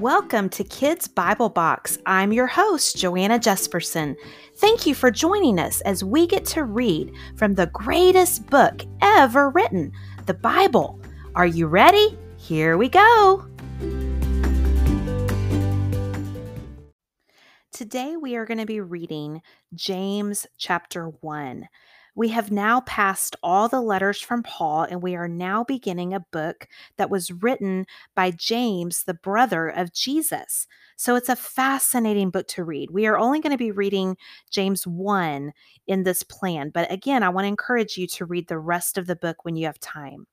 Welcome to Kids Bible Box. I'm your host, Joanna Jesperson. Thank you for joining us as we get to read from the greatest book ever written, the Bible. Are you ready? Here we go. Today we are going to be reading James chapter 1. We have now passed all the letters from Paul, and we are now beginning a book that was written by James, the brother of Jesus. So it's a fascinating book to read. We are only going to be reading James 1 in this plan, but again, I want to encourage you to read the rest of the book when you have time.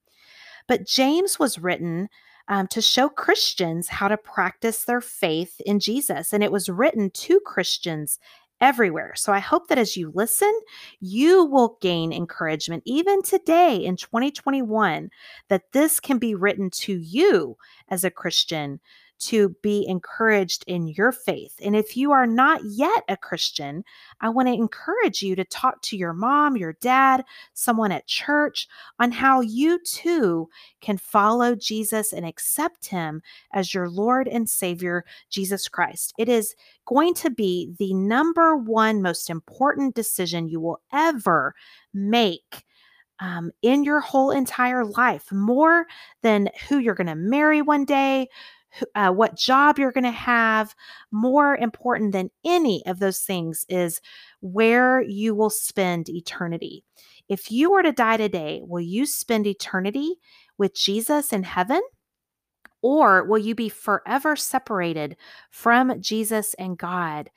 But James was written um, to show Christians how to practice their faith in Jesus. And it was written to Christians everywhere. So I hope that as you listen, you will gain encouragement, even today in 2021, that this can be written to you as a Christian to be encouraged in your faith. And if you are not yet a Christian, I want to encourage you to talk to your mom, your dad, someone at church on how you too can follow Jesus and accept him as your Lord and Savior, Jesus Christ. It is going to be the number one most important decision you will ever make. Um, in your whole entire life, more than who you're going to marry one day, uh, what job you're going to have. More important than any of those things is where you will spend eternity. If you were to die today, will you spend eternity with Jesus in heaven? Or will you be forever separated from Jesus and God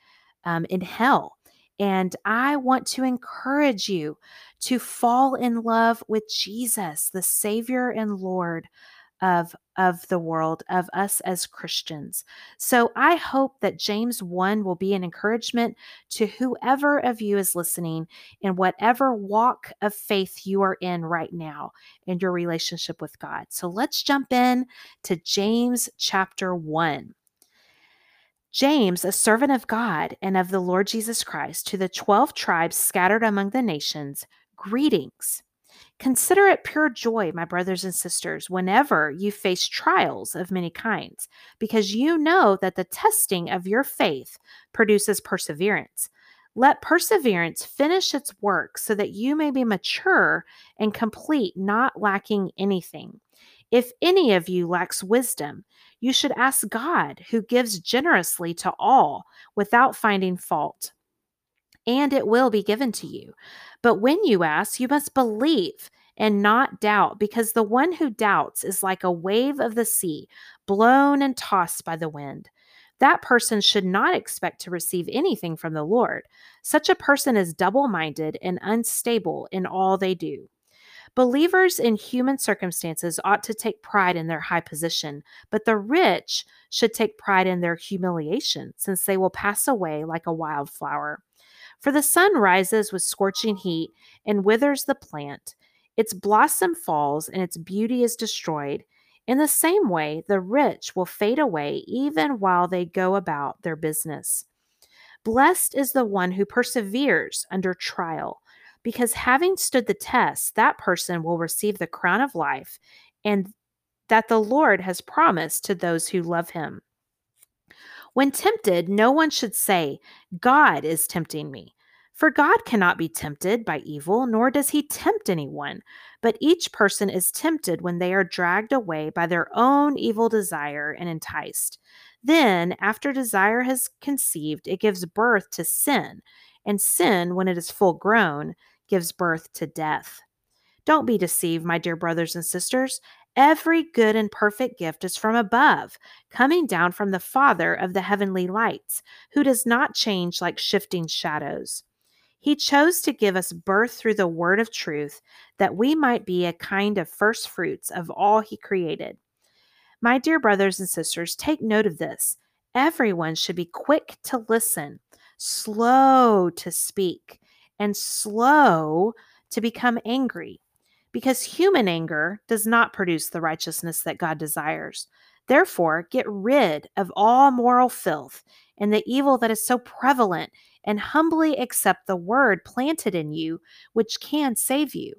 um, in hell? And I want to encourage you to fall in love with Jesus, the Savior and Lord of of the world of us as Christians. So I hope that James 1 will be an encouragement to whoever of you is listening in whatever walk of faith you are in right now in your relationship with God. So let's jump in to James chapter 1. James, a servant of God and of the Lord Jesus Christ, to the 12 tribes scattered among the nations, greetings. Consider it pure joy, my brothers and sisters, whenever you face trials of many kinds, because you know that the testing of your faith produces perseverance. Let perseverance finish its work so that you may be mature and complete, not lacking anything. If any of you lacks wisdom, you should ask God, who gives generously to all without finding fault, and it will be given to you. But when you ask, you must believe and not doubt, because the one who doubts is like a wave of the sea, blown and tossed by the wind. That person should not expect to receive anything from the Lord. Such a person is double minded and unstable in all they do. Believers in human circumstances ought to take pride in their high position, but the rich should take pride in their humiliation, since they will pass away like a wildflower. For the sun rises with scorching heat and withers the plant. Its blossom falls and its beauty is destroyed. In the same way, the rich will fade away even while they go about their business. Blessed is the one who perseveres under trial, because having stood the test, that person will receive the crown of life and that the Lord has promised to those who love him. When tempted, no one should say, God is tempting me. For God cannot be tempted by evil, nor does he tempt anyone. But each person is tempted when they are dragged away by their own evil desire and enticed. Then, after desire has conceived, it gives birth to sin. And sin, when it is full grown, gives birth to death. Don't be deceived, my dear brothers and sisters. Every good and perfect gift is from above, coming down from the Father of the heavenly lights, who does not change like shifting shadows. He chose to give us birth through the word of truth, that we might be a kind of first fruits of all He created. My dear brothers and sisters, take note of this. Everyone should be quick to listen, slow to speak, and slow to become angry because human anger does not produce the righteousness that God desires. Therefore, get rid of all moral filth and the evil that is so prevalent, and humbly accept the word planted in you, which can save you.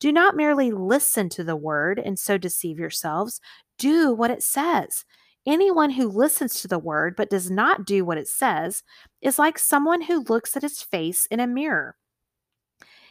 Do not merely listen to the word and so deceive yourselves. Do what it says. Anyone who listens to the word but does not do what it says is like someone who looks at his face in a mirror.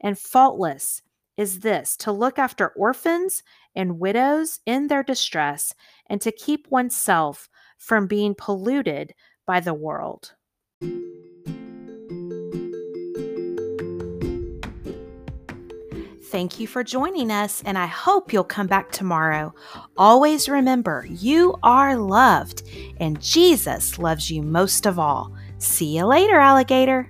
and faultless is this to look after orphans and widows in their distress and to keep oneself from being polluted by the world. Thank you for joining us, and I hope you'll come back tomorrow. Always remember, you are loved, and Jesus loves you most of all. See you later, alligator.